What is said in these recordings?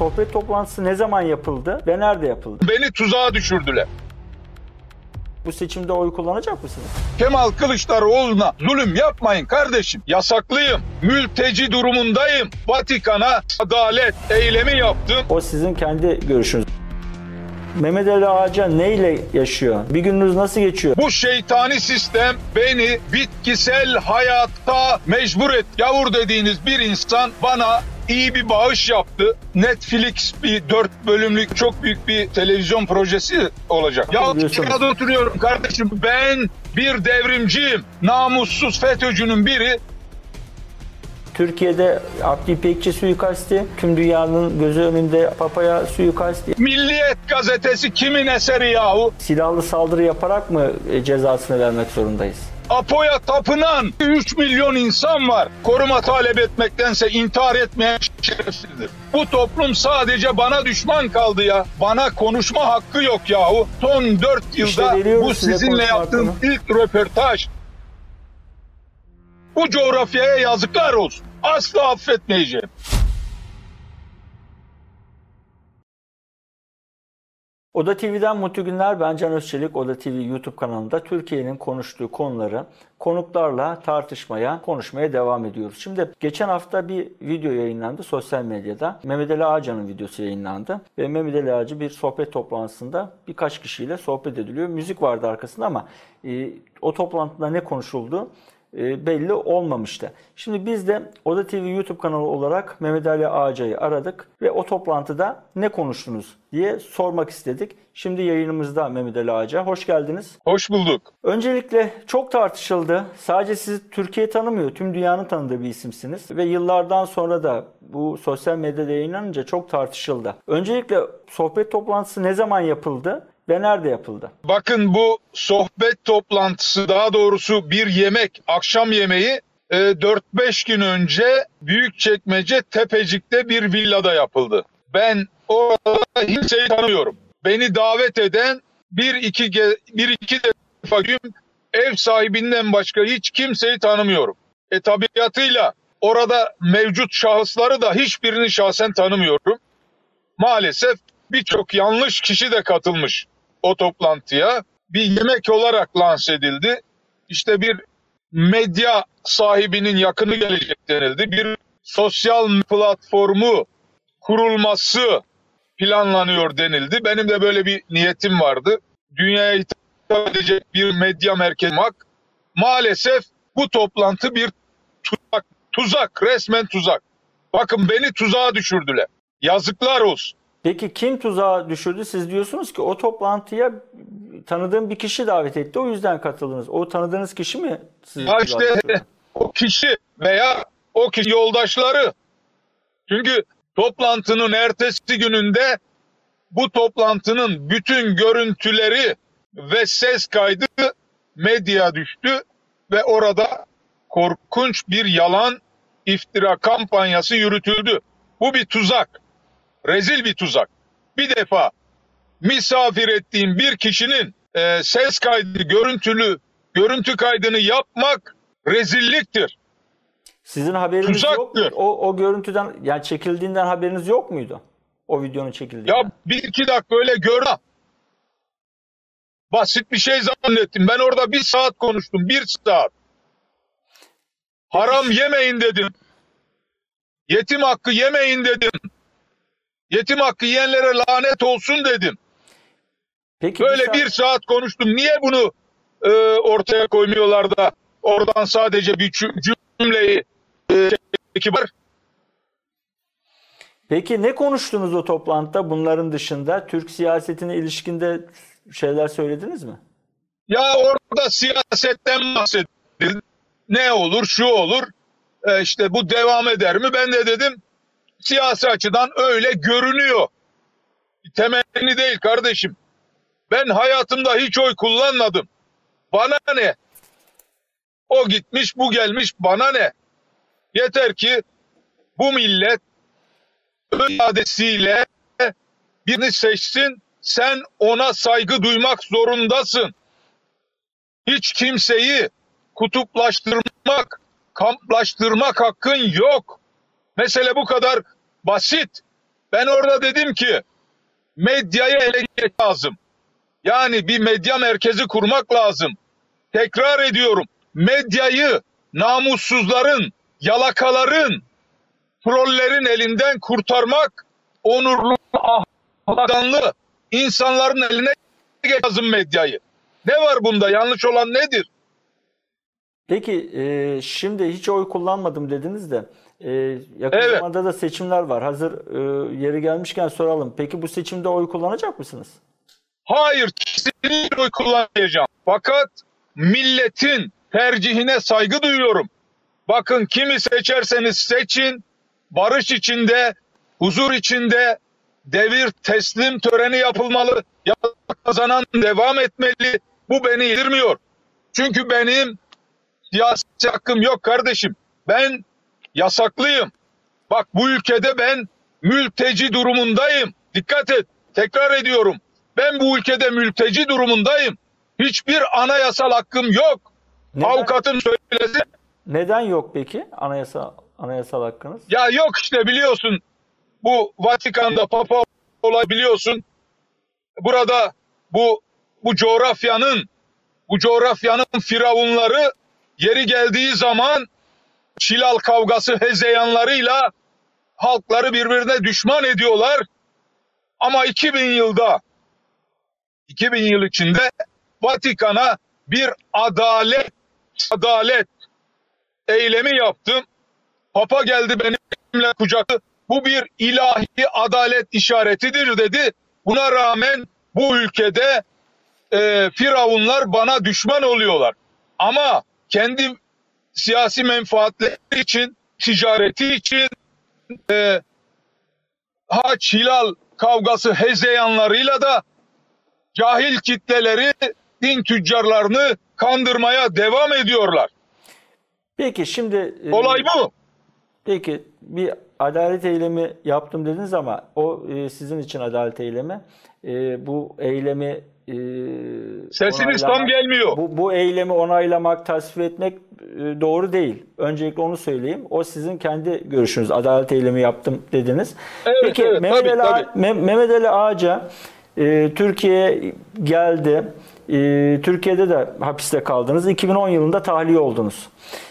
sohbet toplantısı ne zaman yapıldı ve nerede yapıldı? Beni tuzağa düşürdüler. Bu seçimde oy kullanacak mısınız? Kemal Kılıçdaroğlu'na zulüm yapmayın kardeşim. Yasaklıyım. Mülteci durumundayım. Vatikan'a adalet eylemi yaptım. O sizin kendi görüşünüz. Mehmet Ali Ağaca neyle yaşıyor? Bir gününüz nasıl geçiyor? Bu şeytani sistem beni bitkisel hayatta mecbur et. Yavur dediğiniz bir insan bana iyi bir bağış yaptı. Netflix bir dört bölümlük çok büyük bir televizyon projesi olacak. Ya kirada oturuyorum kardeşim. Ben bir devrimciyim. Namussuz FETÖ'cünün biri Türkiye'de Abdi İpekçi suikasti, tüm dünyanın gözü önünde Papaya suikasti, Milliyet gazetesi kimin eseri yahu? silahlı saldırı yaparak mı e, cezasını vermek zorundayız? Apo'ya tapınan 3 milyon insan var. Koruma talep etmektense intihar etmeyen şerefsizdir. Bu toplum sadece bana düşman kaldı ya. Bana konuşma hakkı yok yahu. Son 4 İşte yılda veriyoruz bu sizinle yaptığım hakkını. ilk röportaj. Bu coğrafyaya yazıklar olsun. Asla affetmeyeceğim. Oda TV'den mutlu günler. Ben Can Özçelik. Oda TV YouTube kanalında Türkiye'nin konuştuğu konuları konuklarla tartışmaya, konuşmaya devam ediyoruz. Şimdi geçen hafta bir video yayınlandı sosyal medyada. Mehmet Ali Ağaca'nın videosu yayınlandı. Ve Mehmet Ali Ağacı bir sohbet toplantısında birkaç kişiyle sohbet ediliyor. Müzik vardı arkasında ama e, o toplantıda ne konuşuldu? E, belli olmamıştı. Şimdi biz de Oda TV YouTube kanalı olarak Mehmet Ali Ağaca'yı aradık ve o toplantıda ne konuştunuz diye sormak istedik. Şimdi yayınımızda Mehmet Ali Ağaca. Hoş geldiniz. Hoş bulduk. Öncelikle çok tartışıldı. Sadece sizi Türkiye tanımıyor. Tüm dünyanın tanıdığı bir isimsiniz. Ve yıllardan sonra da bu sosyal medyada yayınlanınca çok tartışıldı. Öncelikle sohbet toplantısı ne zaman yapıldı ve nerede yapıldı? Bakın bu sohbet toplantısı daha doğrusu bir yemek, akşam yemeği e, 4-5 gün önce Büyükçekmece Tepecik'te bir villada yapıldı. Ben orada kimseyi tanımıyorum. Beni davet eden bir iki, bir iki defa gün ev sahibinden başka hiç kimseyi tanımıyorum. E tabiatıyla orada mevcut şahısları da hiçbirini şahsen tanımıyorum. Maalesef birçok yanlış kişi de katılmış o toplantıya. Bir yemek olarak lanse edildi. İşte bir medya sahibinin yakını gelecek denildi. Bir sosyal platformu kurulması planlanıyor denildi. Benim de böyle bir niyetim vardı. Dünyaya hitap edecek bir medya merkezi olmak. Maalesef bu toplantı bir tuzak, tuzak, resmen tuzak. Bakın beni tuzağa düşürdüler. Yazıklar olsun. Peki kim tuzağa düşürdü? Siz diyorsunuz ki o toplantıya tanıdığım bir kişi davet etti. O yüzden katıldınız. O tanıdığınız kişi mi sizi Ya işte düşürdü? o kişi veya o kişi yoldaşları. Çünkü toplantının ertesi gününde bu toplantının bütün görüntüleri ve ses kaydı medya düştü ve orada korkunç bir yalan iftira kampanyası yürütüldü. Bu bir tuzak. Rezil bir tuzak. Bir defa misafir ettiğim bir kişinin e, ses kaydı, görüntülü, görüntü kaydını yapmak rezilliktir. Sizin haberiniz yok Tuzaktır. mu? O, o görüntüden yani çekildiğinden haberiniz yok muydu? O videonun çekildiğinden. Ya bir iki dakika öyle gördüm. Basit bir şey zannettim. Ben orada bir saat konuştum. Bir saat. Haram yemeyin dedim. Yetim hakkı yemeyin dedim. Yetim hakkı yiyenlere lanet olsun dedim. Peki Böyle saat- bir saat konuştum. Niye bunu e, ortaya koymuyorlar da oradan sadece bir cü- cümleyi e, var? Peki ne konuştunuz o toplantıda bunların dışında? Türk siyasetine ilişkinde şeyler söylediniz mi? Ya orada siyasetten bahsedildi. Ne olur, şu olur. E, işte bu devam eder mi? Ben de dedim siyasi açıdan öyle görünüyor. Temenni değil kardeşim. Ben hayatımda hiç oy kullanmadım. Bana ne? O gitmiş, bu gelmiş, bana ne? Yeter ki bu millet iadesiyle birini seçsin, sen ona saygı duymak zorundasın. Hiç kimseyi kutuplaştırmak, kamplaştırmak hakkın yok. Mesele bu kadar basit. Ben orada dedim ki medyayı ele geçmek lazım. Yani bir medya merkezi kurmak lazım. Tekrar ediyorum. Medyayı namussuzların, yalakaların, trollerin elinden kurtarmak onurlu, ahlaklı insanların eline lazım medyayı. Ne var bunda? Yanlış olan nedir? Peki e, şimdi hiç oy kullanmadım dediniz de e, yakın Evet. zamanda da seçimler var. Hazır e, yeri gelmişken soralım. Peki bu seçimde oy kullanacak mısınız? Hayır, kesinlikle oy kullanmayacağım. Fakat milletin tercihine saygı duyuyorum. Bakın kimi seçerseniz seçin, barış içinde, huzur içinde devir teslim töreni yapılmalı. Ya kazanan devam etmeli. Bu beni yedirmiyor. Çünkü benim siyasi hakkım yok kardeşim. Ben yasaklıyım. Bak bu ülkede ben mülteci durumundayım. Dikkat et. Tekrar ediyorum. Ben bu ülkede mülteci durumundayım. Hiçbir anayasal hakkım yok. Neden, Avukatım söylesin. neden yok peki anayasa anayasal hakkınız? Ya yok işte biliyorsun. Bu Vatikan'da Papa olay biliyorsun. Burada bu bu coğrafyanın bu coğrafyanın firavunları yeri geldiği zaman Çilal kavgası hezeyanlarıyla halkları birbirine düşman ediyorlar. Ama 2000 yılda 2000 yıl içinde Vatikan'a bir adalet adalet eylemi yaptım. Papa geldi benimle kucakladı. Bu bir ilahi adalet işaretidir dedi. Buna rağmen bu ülkede e, firavunlar bana düşman oluyorlar. Ama kendi siyasi menfaatleri için, ticareti için e, haç hilal kavgası hezeyanlarıyla da cahil kitleleri, din tüccarlarını kandırmaya devam ediyorlar. Peki şimdi e, Olay bu. Peki bir adalet eylemi yaptım dediniz ama o e, sizin için adalet eylemi. E, bu eylemi e, Sesiniz onaylamak- tam gelmiyor. Bu, bu eylemi onaylamak, tasvip etmek e, doğru değil. Öncelikle onu söyleyeyim. O sizin kendi görüşünüz. Adalet eylemi yaptım dediniz. Evet, Peki evet, Mehmet, tabii, Ali, tabii. Me- Mehmet Ali Ağaca e, Türkiye'ye geldi. E, Türkiye'de de hapiste kaldınız. 2010 yılında tahliye oldunuz.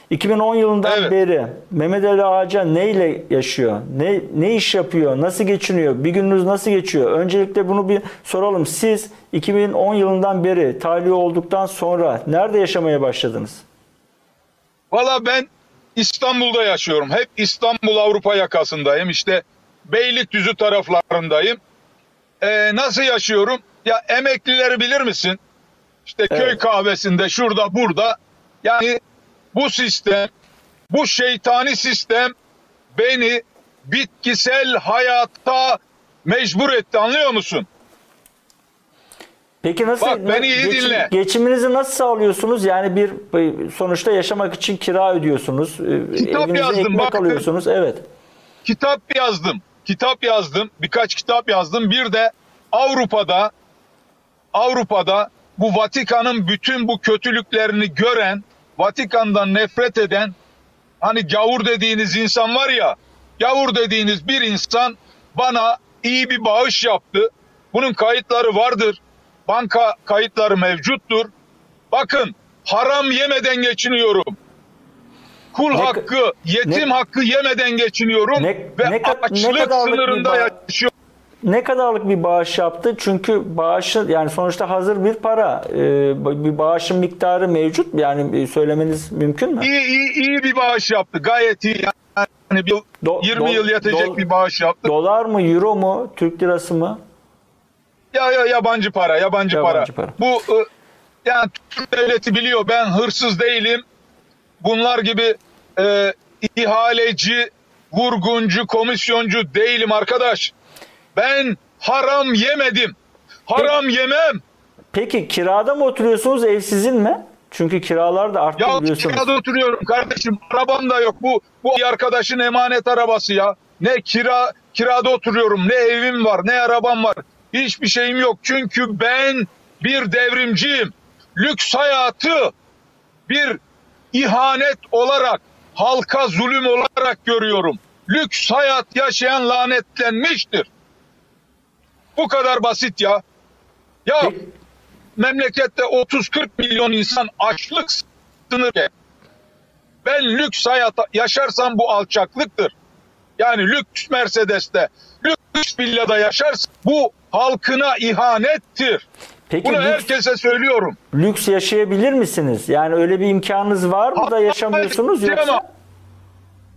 2010 yılından Evet. beri Mehmet Ali Ağaca neyle yaşıyor? Ne ne iş yapıyor? Nasıl geçiniyor? Bir gününüz nasıl geçiyor? Öncelikle bunu bir soralım. Siz 2010 yılından beri tahliye olduktan sonra nerede yaşamaya başladınız? Valla ben İstanbul'da yaşıyorum. Hep İstanbul Avrupa yakasındayım. İşte Beylikdüzü taraflarındayım. Ee, nasıl yaşıyorum? Ya emeklileri bilir misin? İşte köy Evet. kahvesinde şurada burada. Yani bu sistem, bu şeytani sistem beni bitkisel hayata mecbur etti anlıyor musun? Peki nasıl Bak, beni iyi dinle. geçiminizi nasıl sağlıyorsunuz? Yani bir sonuçta yaşamak için kira ödüyorsunuz. e, Kitap Evinize yazdım, ekmek baktım. alıyorsunuz. Evet. kitap yazdım. Kitap yazdım. Birkaç kitap yazdım. Bir de Avrupa'da Avrupa'da bu Vatikan'ın bütün bu kötülüklerini gören, Vatikan'dan nefret eden hani gavur dediğiniz insan var ya, gavur dediğiniz bir insan bana iyi bir bağış yaptı. Bunun kayıtları vardır. Banka kayıtları mevcuttur. Bakın haram yemeden geçiniyorum. Kul Ne- hakkı, yetim ne- hakkı yemeden geçiniyorum Ne- ve ne ne açlık bir sınırında bağ- yaşıyorum. Ne kadarlık bir bağış yaptı? Çünkü bağışı yani sonuçta hazır bir para. E, bir bağışın miktarı mevcut mu? Yani e, söylemeniz mümkün mü? İyi, iyi, iyi bir bağış yaptı. Gayet iyi. Yani bir Do- 20 do- yıl yetecek do- bir bağış yaptı. Dolar mı, euro mu, Türk lirası mı? Ya ya yabancı para, yabancı, Yabancı para. para. Bu e, yani Türk devleti biliyor ben hırsız değilim. Bunlar gibi e, ihaleci, vurguncu, komisyoncu değilim arkadaş. Ben haram yemedim. Haram yemem. Peki kirada mı oturuyorsunuz, ev sizin mi? Çünkü kiralar da arttı Ya biliyorsunuz. kirada oturuyorum kardeşim. Arabam da yok. Bu bu arkadaşın emanet arabası ya. Ne kira kirada oturuyorum. Ne evim var, ne arabam var. Hiçbir şeyim yok. Çünkü ben bir devrimciyim. Lüks hayatı bir ihanet olarak, halka zulüm olarak görüyorum. lüks hayat yaşayan lanetlenmiştir. Bu kadar basit ya. Ya Peki- memlekette 30-40 milyon insan açlık sınırı. Ben lüks hayat yaşarsam bu alçaklıktır. Yani lüks Mercedes'te, lüks villada yaşarsam bu halkına ihanettir. Peki Bunu lüks, herkese söylüyorum. lüks yaşayabilir misiniz? Yani öyle bir imkanınız var mı da yaşamıyorsunuz Hayır, yoksa?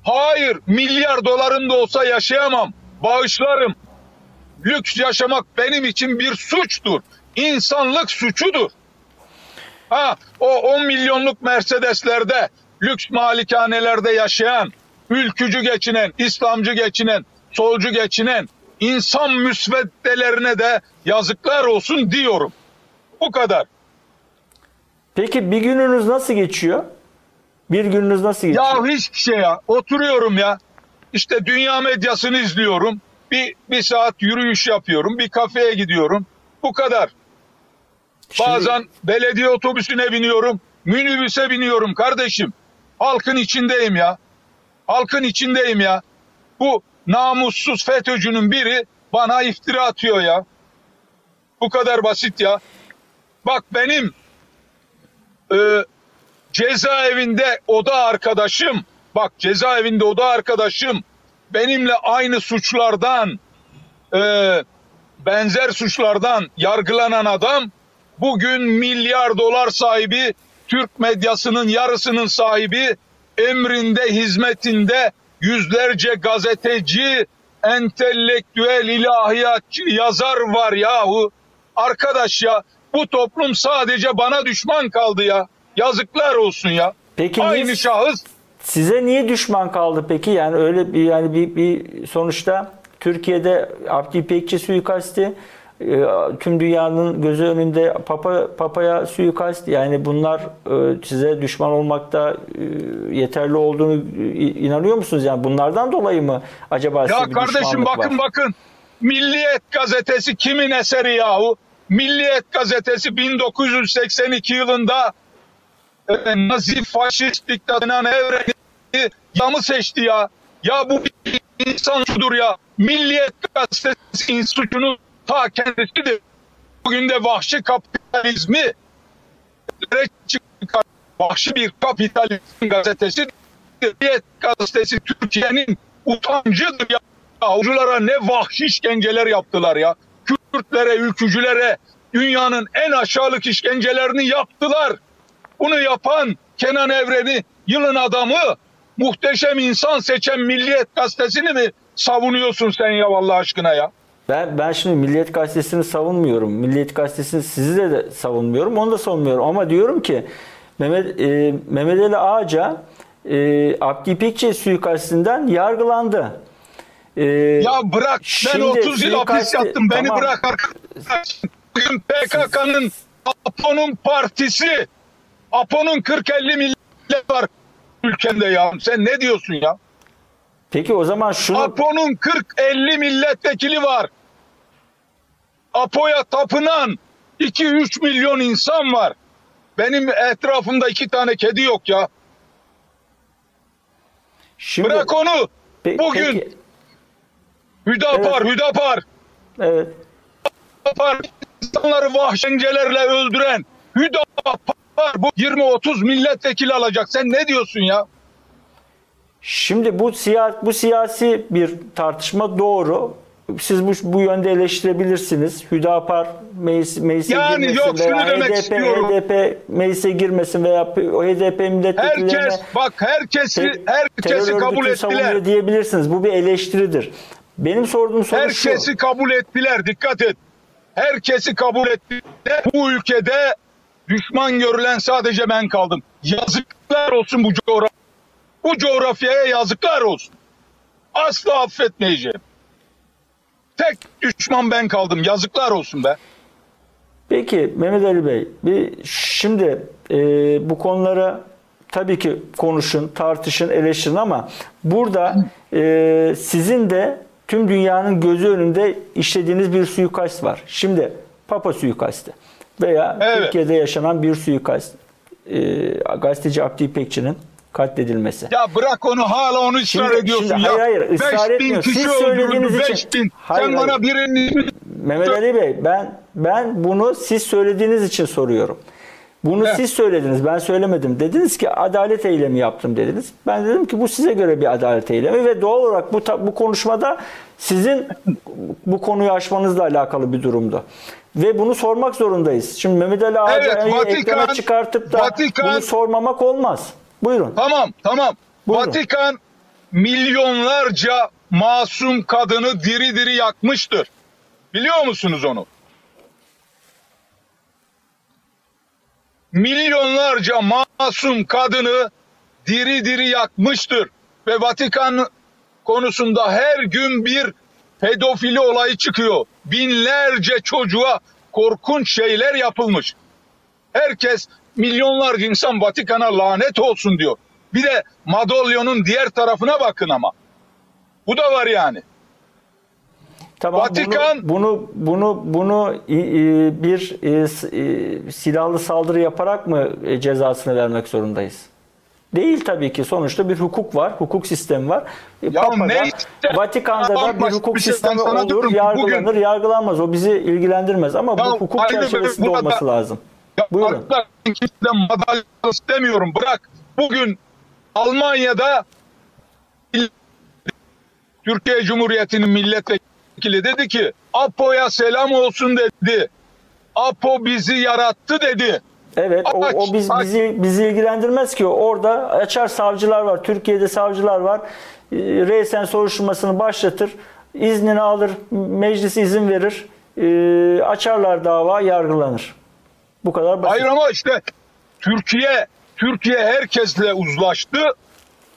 Hayır, milyar dolarım da olsa yaşayamam. Bağışlarım. Lüks yaşamak benim için bir suçtur. İnsanlık suçudur. Ha, o 10 milyonluk Mercedes'lerde, lüks malikanelerde yaşayan, ülkücü geçinen, İslamcı geçinen, solcu geçinen insan müsveddelerine de yazıklar olsun diyorum. Bu kadar. Peki bir gününüz nasıl geçiyor? Bir gününüz nasıl geçiyor? Ya hiçbir şey ya. Oturuyorum ya. İşte dünya medyasını izliyorum. Bir, bir saat yürüyüş yapıyorum. Bir kafeye gidiyorum. Bu kadar. Şimdi- Bazen belediye otobüsüne biniyorum. Minibüse biniyorum kardeşim. Halkın içindeyim ya. Halkın içindeyim ya. Bu namussuz FETÖ'cünün biri bana iftira atıyor ya. Bu kadar basit ya. Bak benim e, cezaevinde oda arkadaşım, bak cezaevinde oda arkadaşım benimle aynı suçlardan, e, benzer suçlardan yargılanan adam bugün milyar dolar sahibi, Türk medyasının yarısının sahibi, emrinde, hizmetinde yüzlerce gazeteci, entelektüel, ilahiyatçı, yazar var yahu. Arkadaş ya bu toplum sadece bana düşman kaldı ya. Yazıklar olsun ya. Peki Aynı niye- şahıs Size niye düşman kaldı peki? Yani öyle bir yani bir, bir sonuçta Türkiye'de Abdi İpekçi suikasti e, tüm dünyanın gözü önünde Papa Papa'ya suikast yani bunlar e, size düşman olmakta e, yeterli olduğunu inanıyor musunuz? Yani bunlardan dolayı mı acaba size Ya bir kardeşim bakın var? bakın. Milliyet gazetesi kimin eseri yahu? Milliyet gazetesi 1982 yılında e, Nazi faşist diktatörün evreni yamı seçti ya. Ya bu insan suçudur ya. Milliyet gazetesi suçunun ta kendisidir. Bugün de vahşi kapitalizmi çıkar. Vahşi bir kapitalizm gazetesi Milliyet gazetesi Türkiye'nin utancıdır ya. Avcılara ne vahşi işkenceler yaptılar ya. Kürtlere, ülkücülere dünyanın en aşağılık işkencelerini yaptılar. Bunu yapan Kenan Evren'i yılın adamı muhteşem insan seçen Milliyet gazetesini mi savunuyorsun sen ya vallahi aşkına ya? Ben ben şimdi Milliyet Gazetesi'ni savunmuyorum. Milliyet Gazetesi'ni sizi de, de savunmuyorum. Onu da savunmuyorum. Ama diyorum ki Mehmet, e, Mehmet Ali Ağaca e, Abdi İpekçi suikastinden yargılandı. E, Ya bırak ben Şimdi 30 yıl hapis yattım beni tamam. bırak arkadaş. Bugün PKK'nın APO'nun partisi APO'nun 40-50 millet var ülkende ya. Sen ne diyorsun ya? Peki o zaman şunu APO'nun 40-50 milletvekili var. APO'ya tapınan 2-3 milyon insan var. Benim etrafımda iki tane kedi yok ya. şimdi Bırak onu. Pe- Bugün peki, Hüdapar, Hüdapar, evet. Hüdapar insanları vahşencelerle öldüren Hüdapar bu 20-30 milletvekili alacak. Sen ne diyorsun ya? Şimdi bu siya, bu siyasi bir tartışma doğru. Siz bu, bu yönde eleştirebilirsiniz. Hüdapar meclis, meclise Yani girmesin yok, veya HDP, istiyorum. HDP meclise girmesin veya HDP milletvekillerine Herkes bak herkesi te- herkesi kabul ettiler. diyebilirsiniz. Bu bir eleştiridir. Benim sorduğum soru şu. Herkesi kabul ettiler. Dikkat et. Herkesi kabul ettiler. Bu ülkede düşman görülen sadece ben kaldım. Yazıklar olsun bu coğrafya. Bu coğrafyaya yazıklar olsun. Asla affetmeyeceğim. Tek düşman ben kaldım. Yazıklar olsun be. Peki Mehmet Ali Bey, bir şimdi e, bu konuları tabii ki konuşun, tartışın, eleştirin ama burada e, sizin de tüm dünyanın gözü önünde işlediğiniz bir suikast var. Şimdi Papa suikasti veya Evet. Türkiye'de yaşanan bir suikast. E, gazeteci Abdi İpekçi'nin katledilmesi. Ya bırak onu hala onu ısrar Şimdi- ediyorsun şimdi ya. hayır, hayır, ısrar 5000 etmiyor. kişi Siz söylediğiniz için- 5000. Hayır, Sen bana hayır. birinin ismini Mehmet Ali Bey ben ben bunu siz söylediğiniz için soruyorum. Bunu Evet. siz söylediniz ben söylemedim. Dediniz ki adalet eylemi yaptım dediniz. Ben dedim ki bu size göre bir adalet eylemi ve doğal olarak bu bu konuşmada sizin bu konuyu aşmanızla alakalı bir durumdu. Ve bunu sormak zorundayız. Şimdi Mehmet Ali Ağacı'yı Vatikan- ekrana çıkartıp da Vatikan- bunu sormamak olmaz. Buyurun. Tamam tamam. Buyurun. Vatikan milyonlarca masum kadını diri diri yakmıştır. Biliyor musunuz onu? Milyonlarca masum kadını diri diri yakmıştır. Ve Vatikan konusunda her gün bir pedofili olayı çıkıyor. Binlerce çocuğa korkunç şeyler yapılmış. Herkes milyonlarca insan Vatikan'a lanet olsun diyor. Bir de madalyonun diğer tarafına bakın ama. Bu da var yani. Tamam, Vatikan- bunu bunu bunu bunu e, bir e, e, silahlı saldırı yaparak mı e, cezasını vermek zorundayız? Değil tabii ki. Sonuçta bir hukuk var, hukuk sistemi var. E, Ya Papa'da, neyse, Vatikan'da da bir hukuk bir şey sistemi sana olur, diyorum, yargılanır, bugün- yargılanmaz. O bizi ilgilendirmez ama Ya bu hukuk çerçevesinde burada- olması lazım. Ya Buyurun. kimseden madalya istemiyorum. Bırak. Bugün Almanya'da Türkiye Cumhuriyeti'nin milletvekili dedi ki Apo'ya selam olsun dedi. Apo bizi yarattı dedi. Evet, o, o biz, bizi bizi ilgilendirmez ki. Orada açar savcılar var. Türkiye'de savcılar var. E, Reysen soruşturmasını başlatır. iznini alır. Meclis izin verir. e, açarlar dava, yargılanır. Bu kadar basit. Hayır ama işte Türkiye Türkiye herkesle uzlaştı.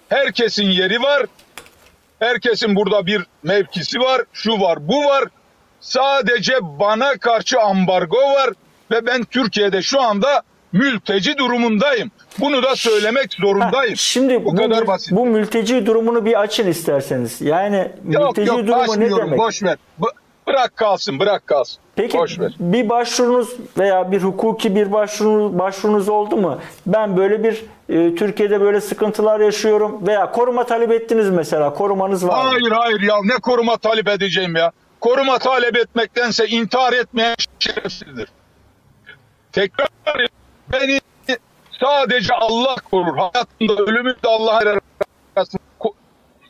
Herkesin yeri var. Herkesin burada bir mevkisi var. Şu var, bu var. Sadece bana karşı ambargo var ve ben Türkiye'de şu anda mülteci durumundayım. Bunu da söylemek Ha, zorundayım. Şimdi bu, bu, kadar basit. bu mülteci durumunu bir açın isterseniz. Yani yok mülteci yok durumu ne demek? Boş ver. Bu- bırak kalsın, bırak kalsın. Peki Boş ver. bir başvurunuz veya bir hukuki bir başvurunuz, başvurunuz oldu mu? Ben böyle bir e, Türkiye'de böyle sıkıntılar yaşıyorum veya koruma talep ettiniz mesela korumanız var mı? Hayır hayır ya ne koruma talep edeceğim ya. Koruma talep etmektense intihar etmeyen şerefsizdir. Tekrar beni sadece Allah korur. Hayatımda ölümü de Allah arasında.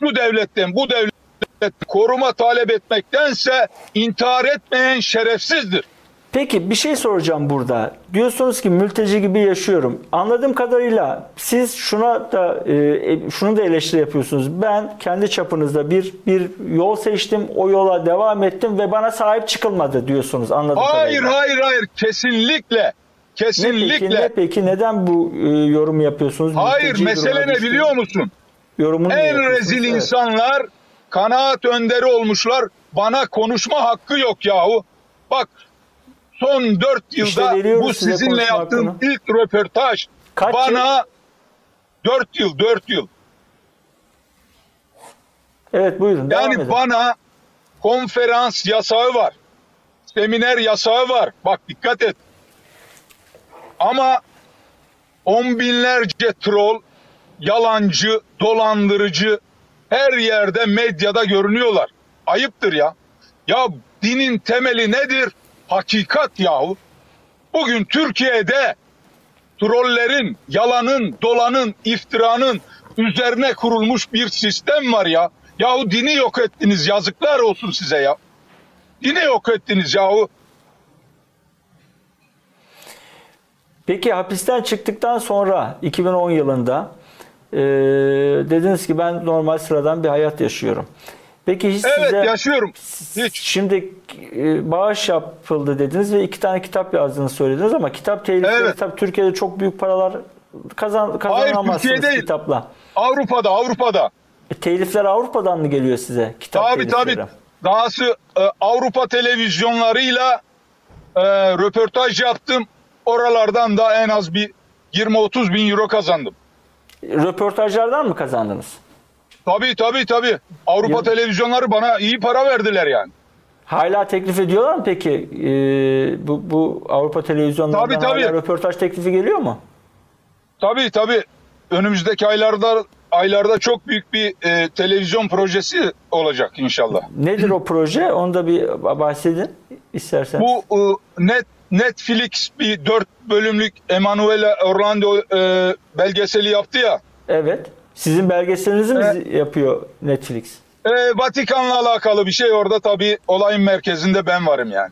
Şu devletten bu devletten koruma talep etmektense intihar etmeyen şerefsizdir. Peki bir şey soracağım burada. Diyorsunuz ki mülteci gibi yaşıyorum. Anladığım kadarıyla siz şuna da e, şunu da eleştiri yapıyorsunuz. Ben kendi çapınızda bir bir yol seçtim, o yola devam ettim ve bana sahip çıkılmadı diyorsunuz. Anladığım Hayır kadarıyla. hayır hayır kesinlikle. Ne peki, Kesinlikle. ne peki neden bu e, yorum yapıyorsunuz? Hayır Mülteci mesele ne biliyor musun? Yorumunu En rezil Evet. insanlar kanaat önderi olmuşlar. Bana konuşma hakkı yok yahu. Bak son dört İşte yılda veriyoruz bu sizinle yaptığım hakkını. ilk röportaj Kaç bana dört yıl dört yıl. Evet buyurun Yani bana konferans yasağı var. Seminer yasağı var. Bak dikkat et. Ama on binlerce troll, yalancı, dolandırıcı her yerde medyada görünüyorlar. Ayıptır ya. Ya dinin temeli nedir? Hakikat yahu. Bugün Türkiye'de trollerin, yalanın, dolanın, iftiranın üzerine kurulmuş bir sistem var ya. Yahu dini yok ettiniz yazıklar olsun size ya. Dini yok ettiniz yahu. Peki hapisten çıktıktan sonra 2010 yılında e, dediniz ki ben normal sıradan bir hayat yaşıyorum. Peki hiç Evet size yaşıyorum. Hiç. şimdi e, bağış yapıldı dediniz ve iki tane kitap yazdığını söylediniz ama kitap telifleri Evet. tabii Türkiye'de çok büyük paralar kazan kazanamazsınız değil. kitapla. Avrupa'da Avrupa'da. E, telifler Avrupa'dan mı geliyor size? Kitap Tabii tabii. telifleri? Dahası e, Avrupa televizyonlarıyla e, röportaj yaptım. Oralardan da en az bir 20-30 bin euro kazandım. Röportajlardan mı kazandınız? Tabii tabii tabii. Avrupa Ya- televizyonları bana iyi para verdiler yani. Hala teklif ediyorlar mı peki? E, bu, bu Avrupa televizyonlarından Tabii, tabii. hala röportaj teklifi geliyor mu? Tabii tabii. önümüzdeki aylarda aylarda çok büyük bir e, televizyon projesi olacak inşallah. Nedir o proje? Onu da bir bahsedin isterseniz. Bu e, net Netflix bir dört bölümlük Emanuele Orlando e, belgeseli yaptı ya. Evet. Sizin belgeselinizi mi yapıyor Netflix? E, Vatikan'la alakalı bir şey orada tabii olayın merkezinde ben varım yani.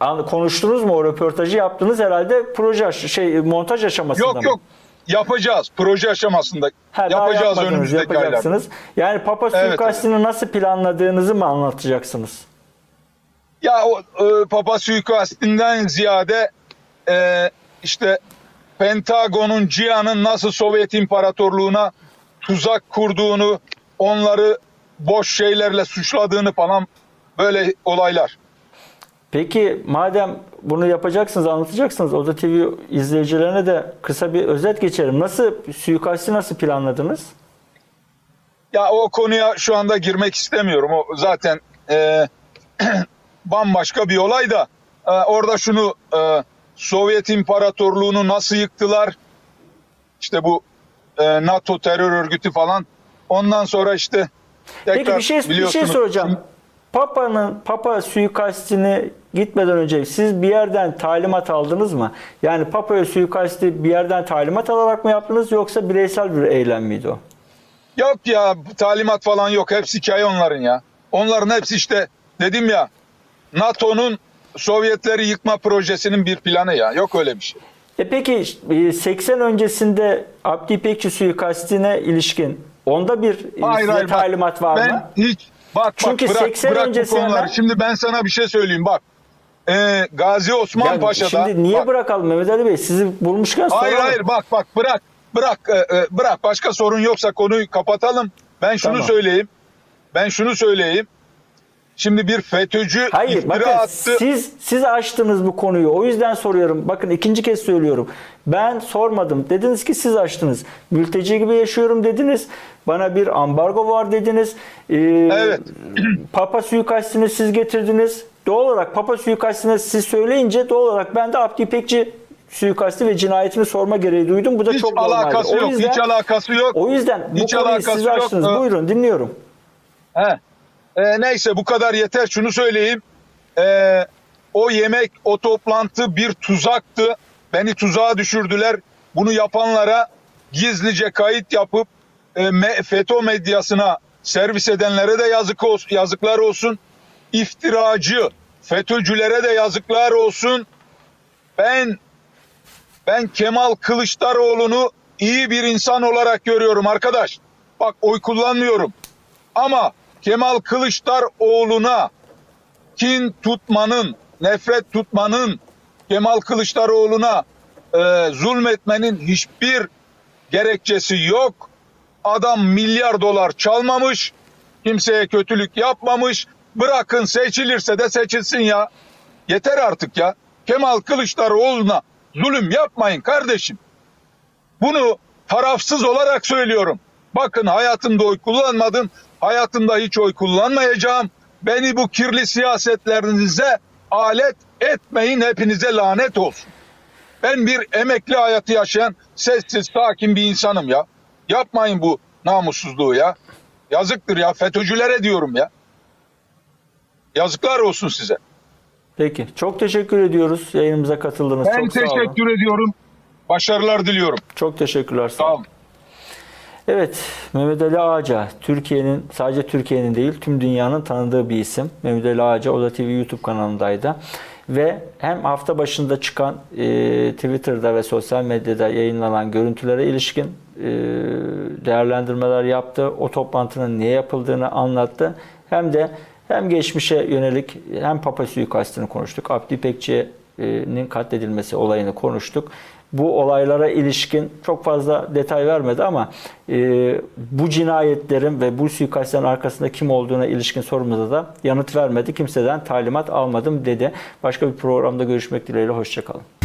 An- Konuştunuz mu o röportajı yaptınız herhalde proje şey montaj aşamasında Yok mı? yok yapacağız proje aşamasında. Ha, yapacağız önümüzdeki yapacaksınız. Yani Papa Evet, suikastini nasıl planladığınızı mı anlatacaksınız? Ya o e, Papa suikastinden ziyade e, işte Pentagon'un CİA'nın nasıl Sovyet İmparatorluğu'na tuzak kurduğunu, onları boş şeylerle suçladığını falan böyle olaylar. Peki madem bunu yapacaksınız, anlatacaksınız. Oda TV izleyicilerine de kısa bir özet geçelim. Nasıl suikasti nasıl planladınız? Ya o konuya şu anda girmek istemiyorum. O zaten e, bambaşka bir olay da e, orada şunu e, Sovyet İmparatorluğu'nu nasıl yıktılar? İşte bu e, NATO terör örgütü falan. Ondan sonra işte tekrar Peki bir şey bir şey soracağım. Papa'nın Papa suikastini gitmeden önce siz bir yerden talimat aldınız mı? Yani Papa'ya suikasti bir yerden talimat alarak mı yaptınız yoksa bireysel bir eylem miydi o? Yok ya talimat falan yok. Hepsi hikaye onların ya. Onların hepsi işte dedim ya NATO'nun Sovyetleri yıkma projesinin bir planı ya. Yok öyle bir şey. E peki e, 80 öncesinde Abdi İpekçi suikastine ilişkin onda bir e, Hayır hayır talimat var ben mı? hiç bak Çünkü bak bırak, 80 bırak bu öncesi konuları. hemen- Şimdi ben sana bir şey söyleyeyim bak. Ee, Gazi Osman Yani Paşa'da şimdi niye bak, bırakalım Mehmet Ali Bey? Sizi bulmuşken Hayır soralım. hayır bak bak bırak bırak e, e, bırak başka sorun yoksa konuyu kapatalım. Ben şunu Tamam. söyleyeyim. Ben şunu söyleyeyim. Şimdi bir FETÖ'cü Hayır iftira bakın attı. siz siz açtınız bu konuyu. O yüzden soruyorum. Bakın ikinci kez söylüyorum. Ben sormadım. Dediniz ki siz açtınız. Mülteci gibi yaşıyorum dediniz. Bana bir ambargo var dediniz. Ee, Evet. Papa suikastini siz getirdiniz. Doğal olarak Papa suikastini siz söyleyince doğal olarak ben de Abdi İpekçi suikasti ve cinayetini sorma gereği duydum. Bu da Hiç çok normaldi. alakası O yok. yüzden, hiç alakası yok. o yüzden bu Hiç konuyu alakası siz yok. açtınız. Ee, Buyurun dinliyorum. He. Ee, neyse bu kadar yeter. Şunu söyleyeyim. Ee, o yemek, o toplantı bir tuzaktı. Beni tuzağa düşürdüler. Bunu yapanlara gizlice kayıt yapıp e, me- FETÖ medyasına servis edenlere de yazık olsun, yazıklar olsun. İftiracı FETÖ'cülere de yazıklar olsun. Ben ben Kemal Kılıçdaroğlu'nu iyi bir insan olarak görüyorum arkadaş. Bak oy kullanmıyorum. Ama Kemal Kılıçdaroğlu'na kin tutmanın, nefret tutmanın, Kemal Kılıçdaroğlu'na e, zulmetmenin hiçbir gerekçesi yok. Adam milyar dolar çalmamış, kimseye kötülük yapmamış. Bırakın seçilirse de seçilsin ya. Yeter artık ya. Kemal Kılıçdaroğlu'na zulüm yapmayın kardeşim. Bunu tarafsız olarak söylüyorum. Bakın hayatımda oy kullanmadım. Hayatımda hiç oy kullanmayacağım. Beni bu kirli siyasetlerinize alet etmeyin. Hepinize lanet olsun. Ben bir emekli hayatı yaşayan sessiz sakin bir insanım ya. Yapmayın bu namussuzluğu ya. Yazıktır ya FETÖ'cülere diyorum ya. Yazıklar olsun size. Peki. Çok teşekkür ediyoruz yayınımıza katıldığınız. Ben çok sağ olun. teşekkür ediyorum. Başarılar diliyorum. Çok teşekkürler. Sağ Sağ olun. Evet, Mehmet Ali Ağaca, Türkiye'nin, sadece Türkiye'nin değil, tüm dünyanın tanıdığı bir isim. Mehmet Ali Ağaca, Oda TV YouTube kanalındaydı. Ve hem hafta başında çıkan e, Twitter'da ve sosyal medyada yayınlanan görüntülere ilişkin e, değerlendirmeler yaptı. O toplantının niye yapıldığını anlattı. Hem de hem geçmişe yönelik hem Papa suikastını konuştuk. Abdi İpekçi'nin katledilmesi olayını konuştuk. Bu olaylara ilişkin çok fazla detay vermedi ama e, bu cinayetlerin ve bu suikastlerin arkasında kim olduğuna ilişkin sorumuza da yanıt vermedi. Kimseden talimat almadım dedi. Başka bir programda görüşmek dileğiyle. Hoşçakalın.